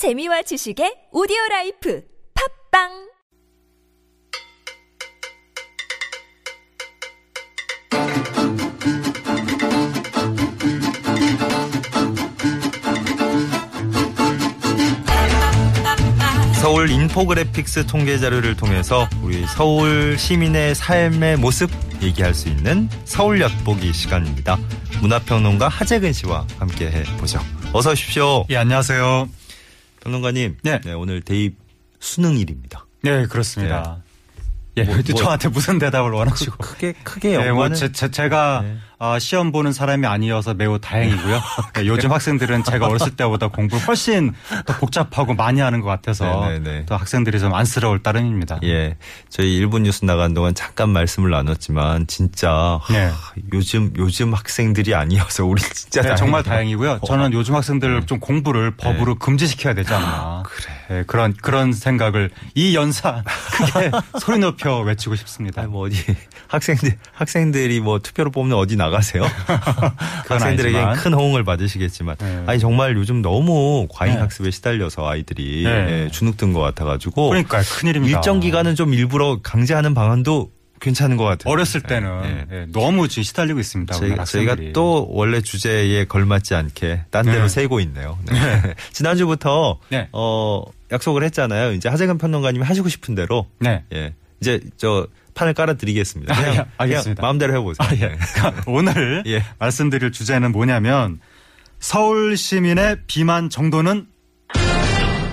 재미와 지식의 오디오 라이프 팟빵 서울 infographics 통계 자료를 통해서 우리 서울 시민의 삶의 모습 얘기할 수 있는 서울 엿보기 시간입니다. 문화평론가 하재근 씨와 함께 해보죠. 어서 오십시오. 예, 안녕하세요. 평론가님. 네. 오늘 대입 수능일입니다. 네, 그렇습니다. 예, 뭐, 뭐- 저한테 무슨 대답을 원하시고. 크게 크게 예, 뭐 제, 제, 제가 네. 아, 시험 보는 사람이 아니어서 매우 다행이고요. 예, 요즘 학생들은 제가 어렸을 때보다 공부를 훨씬 더 복잡하고 많이 하는 것 같아서 네, 네, 네. 더 학생들이 좀 안쓰러울 따름입니다. 예, 저희 일본 뉴스 나간 동안 잠깐 말씀을 나눴지만 진짜 네. 하, 요즘 요즘 학생들이 아니어서 우리 진짜 네, 정말. 다행이고요. 저는 요즘 학생들 좀 공부를 법으로 금지시켜야 되지 않나. 아, 그래. 예, 그런 그런 생각을 이 연사 크게 소리 높여 외치고 싶습니다. 아니 뭐 어디 학생들 학생들이 뭐 투표로 뽑는 어디 나가세요? 학생들에게. 큰 호응을 받으시겠지만 네. 아니 정말 요즘 너무 과잉 네. 학습에 시달려서 아이들이 네. 예, 주눅든 것 같아가지고 그러니까 큰일입니다. 일정 기간은 좀 일부러 강제하는 방안도 괜찮은 것 같아요. 어렸을 때는 네. 예, 너무 지금 시달리고 있습니다. 저희가, 저희가. 또 원래 주제에 걸맞지 않게 딴 데로 네. 새고 있네요. 네. 지난주부터 네. 어, 약속을 했잖아요. 이제 하재근 평론가님이 하시고 싶은 대로 네. 예. 이제 저 판을 깔아드리겠습니다. 아, 그냥, 예, 알겠습니다. 그냥 마음대로 해보세요. 아, 예. 네. 그러니까 오늘 예. 말씀드릴 주제는 뭐냐면 서울 시민의 비만 정도는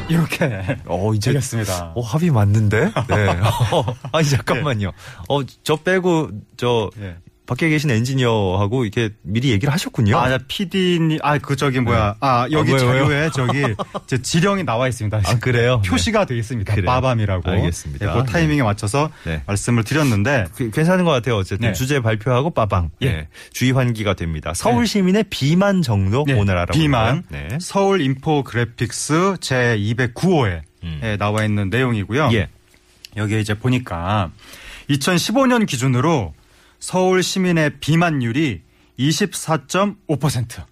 이렇게 어, 이제 되겠습니다. 어, 합의 맞는데? 네. 어, 아니, 잠깐만요. 어, 저 빼고, 저, 예. 밖에 계신 엔지니어하고 이렇게 미리 얘기를 하셨군요. 아, PD님, 아, 그 저기 뭐야. 아, 여기 아, 자료에 저기 제 지령이 나와 있습니다. 아, 그래요? 표시가 돼 있습니다. 그래요. 빠밤이라고. 알겠습니다. 예, 그 타이밍에 맞춰서 네. 말씀을 드렸는데 그, 괜찮은 것 같아요. 어쨌든 네. 주제 발표하고 빠방. 예. 네. 주의 환기가 됩니다. 서울 시민의 비만 정도 네, 오늘 알아보는 비만. 네. 서울 infographics 제 209호에 음. 나와 있는 내용이고요. 예. 여기에 이제 보니까 2015년 기준으로 서울 시민의 비만율이 24.5%.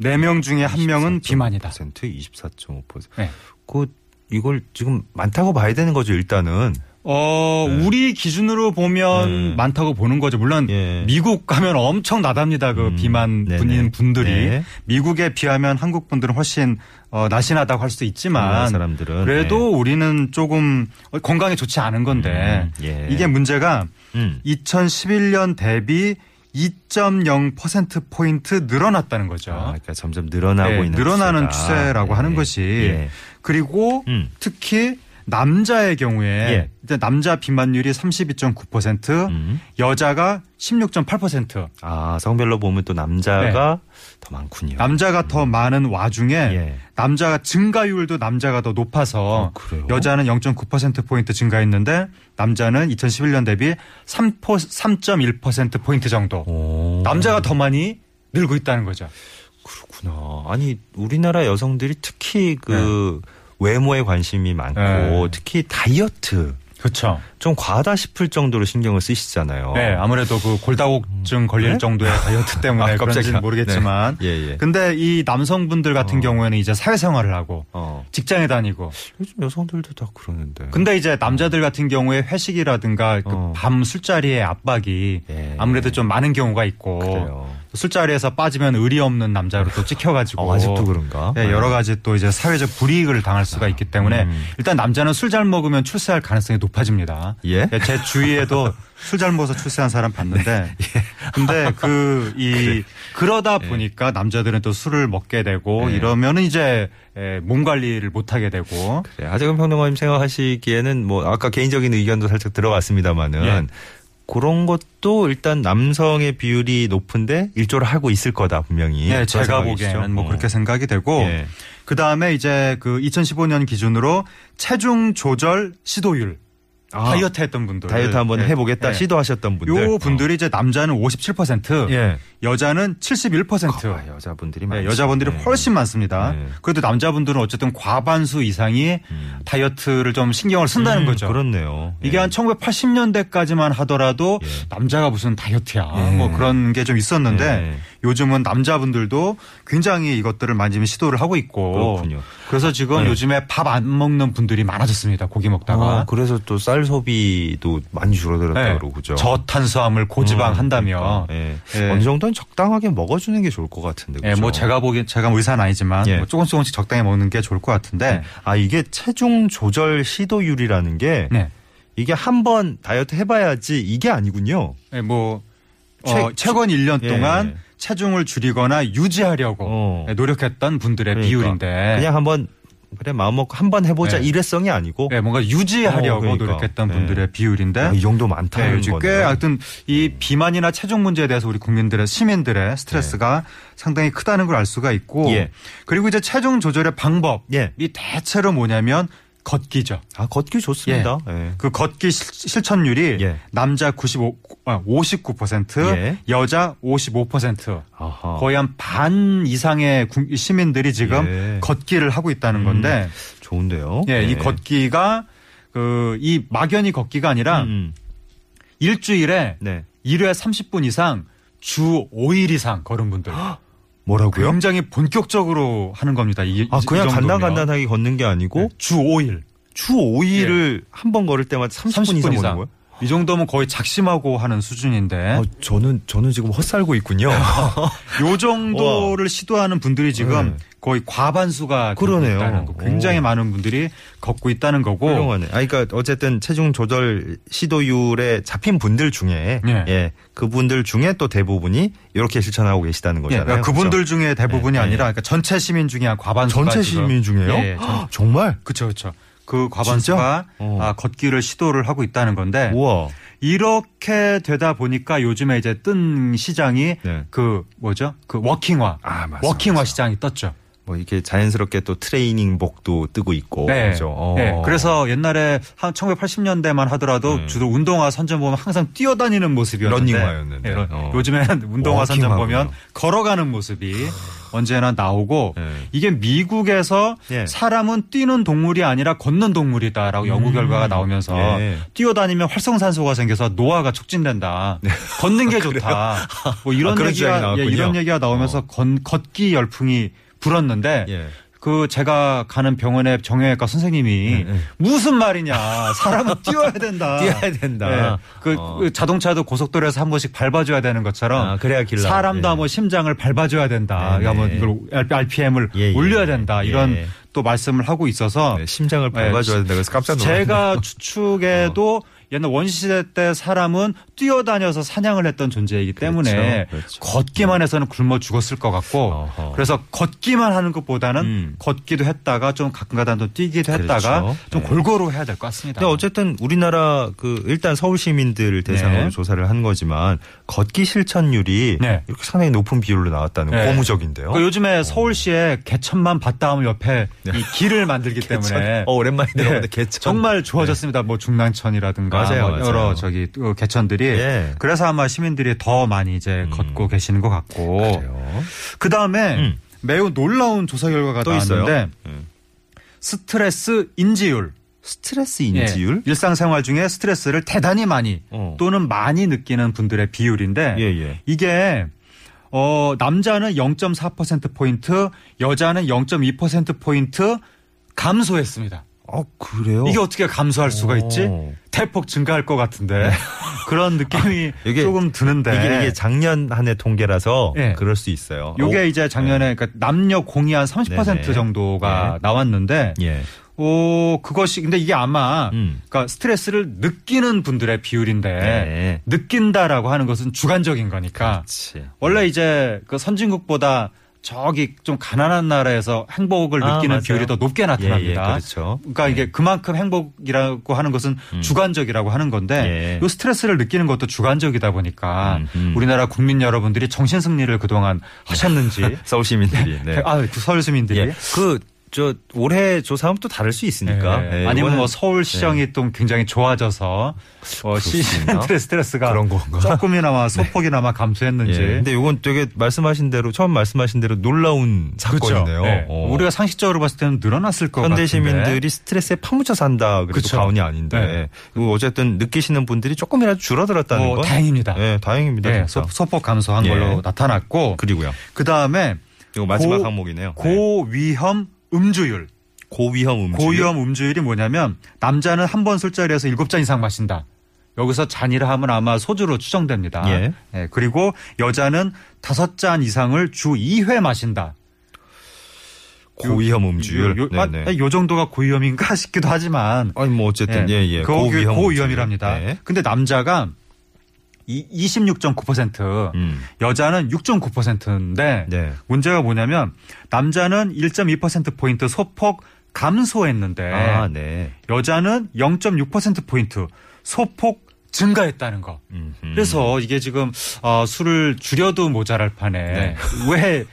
4명 중에 한 명은 비만이다. 24.5%. 네. 그 이걸 지금 많다고 봐야 되는 거죠, 일단은. 어, 우리 기준으로 보면 네. 많다고 보는 거죠. 물론 예. 미국 가면 엄청 나답니다. 그 음, 비만 네네. 분인 분들이 네. 미국에 비하면 한국 분들은 훨씬 어, 날씬하다고 할수 우리나라 있지만 사람들은. 그래도 우리는 조금 건강에 좋지 않은 건데 음, 예. 이게 문제가 음. 2011년 대비 2.0% 포인트 늘어났다는 거죠. 아, 그러니까 점점 늘어나고 네, 있는 늘어나는. 추세라고 네. 하는 것이 예. 그리고 음. 특히 남자의 경우에 예. 일단 남자 비만율이 32.9%, 음. 여자가 16.8%. 아, 성별로 보면 또 남자가 더 많군요. 네. 남자가 더 많은 와중에 예. 남자가 증가율도 남자가 더 높아서 어? 여자는 0.9% 포인트 증가했는데 남자는 2011년 대비 3 3.1% 포인트 정도. 오. 남자가 더 많이 늘고 있다는 거죠. 그렇구나. 아니 우리나라 여성들이 특히 그 외모에 관심이 많고 네. 특히 다이어트 그렇죠. 좀 과하다 싶을 정도로 신경을 쓰시잖아요. 네, 아무래도 그 골다공증 걸릴 네? 정도의 다이어트 때문에 아, 그런지는. 모르겠지만. 네. 예, 예. 근데 이 남성분들 같은 어. 경우에는 이제 사회생활을 하고 어. 직장에 다니고. 요즘 여성들도 다 그러는데. 근데 이제 남자들 같은 경우에 회식이라든가 그 어. 밤 술자리의 압박이 예. 아무래도 좀 많은 경우가 있고 그래요. 술자리에서 빠지면 의리 없는 남자로 또 찍혀가지고 어, 아직도 그런가? 네, 여러 가지 또 이제 사회적 불이익을 당할 수가 있기 때문에 음. 일단 남자는 술 잘 먹으면 출세할 가능성이 높아집니다. 예? 네, 제 주위에도 술 잘 먹어서 출세한 사람 봤는데 근데 그이 그러다 보니까 남자들은 또 술을 먹게 되고 네. 이러면은 이제 에, 몸 관리를 못 하게 되고 네, 하재근 평론가님 생각하시기에는 뭐 아까 개인적인 의견도 살짝 들어갔습니다마는 예. 그런 것도 일단 남성의 비율이 높은데 일조를 하고 있을 거다 분명히. 네, 제가? 보기에는 뭐 어. 그렇게 생각이 되고 예. 그 다음에 이제 그 2015년 기준으로 체중 조절 시도율 아, 다이어트 했던 분들 다이어트 한번 예. 해보겠다 예. 시도하셨던 분들. 요 분들이 이제 남자는 57%, 예. 여자는 71%. 아, 여자분들이 네, 많죠. 여자분들이 네. 훨씬 많습니다. 네. 그래도 남자분들은 어쨌든 과반수 이상이 음. 다이어트를 좀 신경을 쓴다는 음, 거죠. 그렇네요. 이게 예. 한 1980년대까지만 하더라도 예. 남자가 무슨 다이어트야. 예. 뭐 그런 게 좀 있었는데 예. 요즘은 남자분들도 굉장히 이것들을 만지면 시도를 하고 있고 그렇군요. 그래서 지금 네. 요즘에 밥 안 먹는 분들이 많아졌습니다. 고기 먹다가. 어, 그래서 또 쌀 소비도 많이 줄어들었다 네. 그러고 그죠. 저탄수화물 고지방 음, 한다며. 그러니까, 예. 예. 어느 정도는 적당하게 먹어주는 게 좋을 것 같은데. 예, 그죠? 뭐 제가 보기엔 제가 의사는 아니지만 예. 뭐 조금 조금씩 적당히 먹는 게 좋을 것 같은데. 네. 아 이게 체중 조절 시도율이라는 게 네. 이게 한 번 다이어트 해봐야지 이게 아니군요. 네, 뭐 최- 어, 최근 1년 예. 동안 체중을 줄이거나 유지하려고 어. 네, 노력했던 분들의 그러니까. 비율인데 그냥 한번 그래 마음 먹고 한 번 해보자 네. 일회성이 아니고 네, 뭔가 유지하려고 어, 그러니까. 노력했던 네. 분들의 비율인데 아, 이 정도 많다는 네, 요즘 꽤. 하여튼 이 비만이나 체중 문제에 대해서 우리 국민들의 시민들의 스트레스가 상당히 크다는 걸 알 수가 있고 예. 그리고 이제 체중 조절의 방법이 예. 대체로 뭐냐면 걷기죠. 아 걷기 좋습니다. 예. 그 걷기 실- 실천율이 예. 남자 95, 아, 59%, 예. 여자 55%. 아하. 거의 한 반 이상의 국- 시민들이 지금 예. 걷기를 하고 있다는 건데, 좋은데요. 예, 이 네. 걷기가 그 이 막연히 걷기가 아니라 음, 일주일에 네. 1회 30분 이상 주 5일 이상 걸은 분들. 뭐라고요? 굉장히 본격적으로 하는 겁니다. 이, 아이 그냥. 간단간단하게 걷는 게 아니고 네, 주 5일. 주 5일을 한번 걸을 때마다 30분, 이상 걷는 거예요? 이 정도면 거의 작심하고 하는 수준인데 아, 저는 저는 지금 헛살고 있군요. 요 정도를 시도하는 분들이 지금 네. 거의 과반수가 그러네요. 있다는 거. 굉장히 오. 많은 분들이 걷고 있다는 거고. 훌륭하네. 아, 그러니까 어쨌든 체중 조절 시도율에 잡힌 분들 중에 예. 예, 그분들 중에 또 대부분이 이렇게 실천하고 계시다는 예, 거잖아요. 그러니까 그분들? 중에 대부분이 네, 네. 아니라 그러니까 전체 시민 중에 한 과반수가 전체 시민 중에요? 예, 전- 헉, 정말? 그렇죠, 그렇죠. 그 과반수가? 어. 아, 걷기를 시도를 하고 있다는 건데 우와. 이렇게 되다 보니까 요즘에 이제 뜬 시장이 네. 그 뭐죠? 그 워킹화, 아, 맞아, 워킹화 맞아. 시장이 떴죠. 뭐 이렇게 자연스럽게 또 트레이닝복도 뜨고 있고. 네. 그죠? 어. 네. 그래서 옛날에 한 1980년대만 하더라도 네. 주로 운동화 선전 보면 항상 뛰어다니는 모습이었는데 러닝화였는데. 네, 러- 어. 요즘에는 운동화 선전. 보면 걸어가는 모습이 언제나 나오고 네. 이게 미국에서 예. 사람은 뛰는 동물이 아니라 걷는 동물이다라고 연구 음. 결과가 나오면서 예. 뛰어다니면 활성산소가 생겨서 노화가 촉진된다. 걷는 게 좋다. 뭐 이런 아, 얘기가 예. 이런 얘기가 나오면서 어. 건- 걷기 열풍이 불었는데 예. 그 제가 가는 병원의 정형외과 선생님이 네, 네. 무슨 말이냐 사람은 뛰어야 된다. 뛰어야 된다. 예. 그, 어. 그 자동차도 고속도로에서 한 번씩 밟아줘야 되는 것처럼 아, 그래야 길 사람도. 한번 심장을 밟아줘야 된다. 네, 한번 네. 이걸 RPM을 예, 예. 올려야 된다. 이런 예. 또 말씀을 하고 있어서 네, 심장을 밟아줘야 된다. 그래서 깜짝 놀랐네. 제가 추측에도 옛날 원시시대 때 사람은 뛰어다녀서 사냥을 했던 존재이기 때문에 그렇죠. 걷기만 해서는 굶어 죽었을 것 같고 어허. 그래서 걷기만 하는 것보다는 음. 걷기도 했다가 좀 가끔가다 또 뛰기도 했다가 그렇죠. 좀 네. 골고루 해야 될 것 같습니다. 근데 어쨌든 우리나라 그 일단 서울 시민들 대상으로 네. 조사를 한 거지만 걷기 실천율이 네. 이렇게 상당히 높은 비율로 나왔다는 네. 고무적인데요. 그 요즘에 서울시에 개천만 밭다움 옆에 이 길을 만들기 때문에 어, 오랜만에 들어보는데 네, 개천. 정말 좋아졌습니다. 뭐 중랑천이라든가 맞아요, 뭐 맞아요. 여러 저기 어, 개천들이 예. 그래서 아마 시민들이 더 많이 이제 음. 걷고 계시는 것 같고. 그 다음에 음. 매우 놀라운 조사 결과가. 나왔는데 음. 스트레스 인지율 스트레스 인지율? 예, 일상생활 중에 스트레스를 대단히 많이 어. 또는 많이 느끼는 분들의 비율인데 예, 예. 이게 어 남자는 0.4% 포인트, 여자는 0.2% 포인트 감소했습니다. 아, 그래요? 이게 어떻게 감소할 수가 있지? 오. 대폭 증가할 것 같은데 그런 느낌이 이게- 조금 드는데 이게, 이게 작년 한 해 통계라서 예. 그럴 수 있어요. 어, 이제 작년에 그러니까 남녀 공이 한 30% 네네. 정도가 네. 나왔는데 예. 어 그것이 근데 이게 아마 음. 그러니까 스트레스를 느끼는 분들의 비율인데 네. 느낀다라고 하는 것은 주관적인 거니까 그렇지. 원래 이제 그 선진국보다 저기 좀 가난한 나라에서 행복을 아, 느끼는 맞아요. 비율이 더 높게 예, 예, 나타납니다. 그렇죠. 그러니까 이게 그만큼 행복이라고 하는 것은 주관적이라고 하는 건데 예. 이 스트레스를 느끼는 것도 주관적이다 보니까 음, 음. 우리나라 국민 여러분들이 정신 승리를 그동안 하셨는지 서울 시민들이. 네. 아, 그 서울 시민들이 예. 그 저 올해 조사하면 또 다를 수 있으니까. 예. 예, 아니면 뭐 서울시정이 또 굉장히 좋아져서 어. 시민들의 스트레스가 그런 건가? 조금이나마 소폭이나마 감소했는지. 예. 근데 이건 되게 말씀하신 대로 처음 말씀하신 대로 놀라운 사건이네요. 그렇죠. 예. 어. 우리가 상식적으로 봤을 때는 늘어났을 것 현대 같은데. 시민들이 스트레스에 파묻혀 산다 그래도 그쵸. 과언이 아닌데 네. 그리고 어쨌든 느끼시는 분들이 조금이라도 줄어들었다는 뭐건 다행입니다. 예, 다행입니다. 예. 소, 폭 감소한 예. 걸로 나타났고 그리고요. 그 다음에 이거 마지막 고- 항목이네요. 네. 고위험 음주율. 고위험 음주. 고위험 음주율이 뭐냐면 남자는 한 번 술자리에서 일곱 잔 이상 마신다. 여기서 잔이라 하면 아마 소주로 추정됩니다. 예. 예, 그리고 여자는 다섯 잔 이상을 주 2회 마신다. 고위험 음주율. 요, 요, 아. 요 정도가 고위험인가 싶기도 하지만 아니 뭐 어쨌든 예, 예. 그 고위험 고위험이랍니다. 음주율. 네. 근데 남자가 이 26.9%, 음. 여자는 6.9%인데 네. 문제가 뭐냐면 남자는 1.2% 포인트 소폭 감소했는데 아, 네. 여자는 0.6% 포인트 소폭 증가했다는 거. 음, 음. 그래서 이게 지금 어, 술을 줄여도 모자랄 판에 네. 왜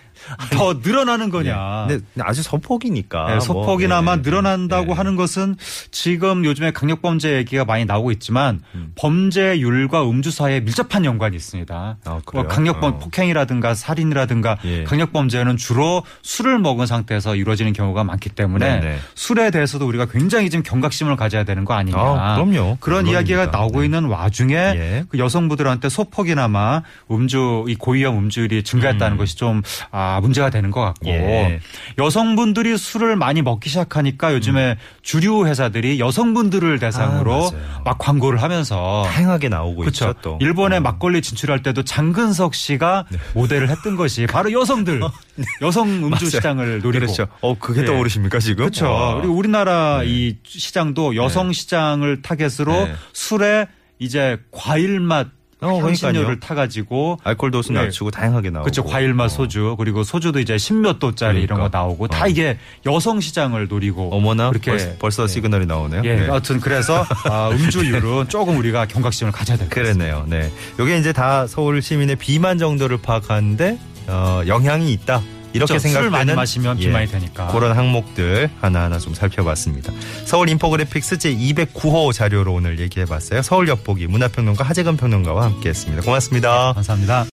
더 늘어나는 거냐. 네. 근데 아주 소폭이니까. 네, 뭐, 소폭이나마 예, 늘어난다고 예. 하는 것은 지금 요즘에 강력범죄 얘기가 많이 나오고 있지만 음. 범죄율과 음주 사이에 밀접한 연관이 있습니다. 아? 뭐 강력범 어. 폭행이라든가 살인이라든가 예. 강력범죄는 주로 술을 먹은 상태에서 이루어지는 경우가 많기 때문에 네네. 술에 대해서도 우리가 굉장히 좀 경각심을 가져야 되는 거 아니냐. 아, 그럼요. 그런 물론입니다. 이야기가 나오고 네. 있는 와중에 예. 그 여성분들한테 소폭이나마 음주 이 고위험 음주율이 증가했다는 음. 것이 좀 아, 문제가 되는 것 같고 예. 여성분들이 술을 많이 먹기 시작하니까 요즘에 주류 회사들이 여성분들을 대상으로 음. 아. 막 광고를 하면서 다양하게 나오고 그렇죠. 있죠 또. 일본에 어. 네. 막걸리 진출할 때도 장근석 씨가 모델을 했던 것이 바로 여성들 여성 음주 어, 네. 맞아요. 시장을 노리고 그렇죠. 어 그게 예. 떠오르십니까 지금? 그렇죠. 와. 그리고 우리나라 네. 이 시장도 여성 시장을 타겟으로 네. 술에 이제 과일 맛 어, 향신료를. 타가지고 알코올 도수 네. 낮추고 다양하게 나오고. 그렇죠. 과일 맛 어. 소주 그리고 소주도 이제 십몇 도짜리 이런 거 그러니까. 나오고 다 어. 이게 여성 시장을 노리고 어머나 그렇게 벌써, 벌써 예. 시그널이 나오네요. 예, 네. 아무튼 그래서 아, 음주율은 조금 우리가 경각심을 가져야 될 것 같습니다. 그러네요. 네. 요게 이제 다 서울 시민의 비만 정도를 파악하는데 어, 영향이 있다. 이렇게 그렇죠. 술 생각되는 많이 마시면 예, 비만이 되니까. 그런 항목들 하나하나 좀 살펴봤습니다. 서울 infographics 제 209호 자료로 오늘 얘기해봤어요. 서울 엿보기 문화평론가 하재근 평론가와 함께했습니다. 고맙습니다. 감사합니다.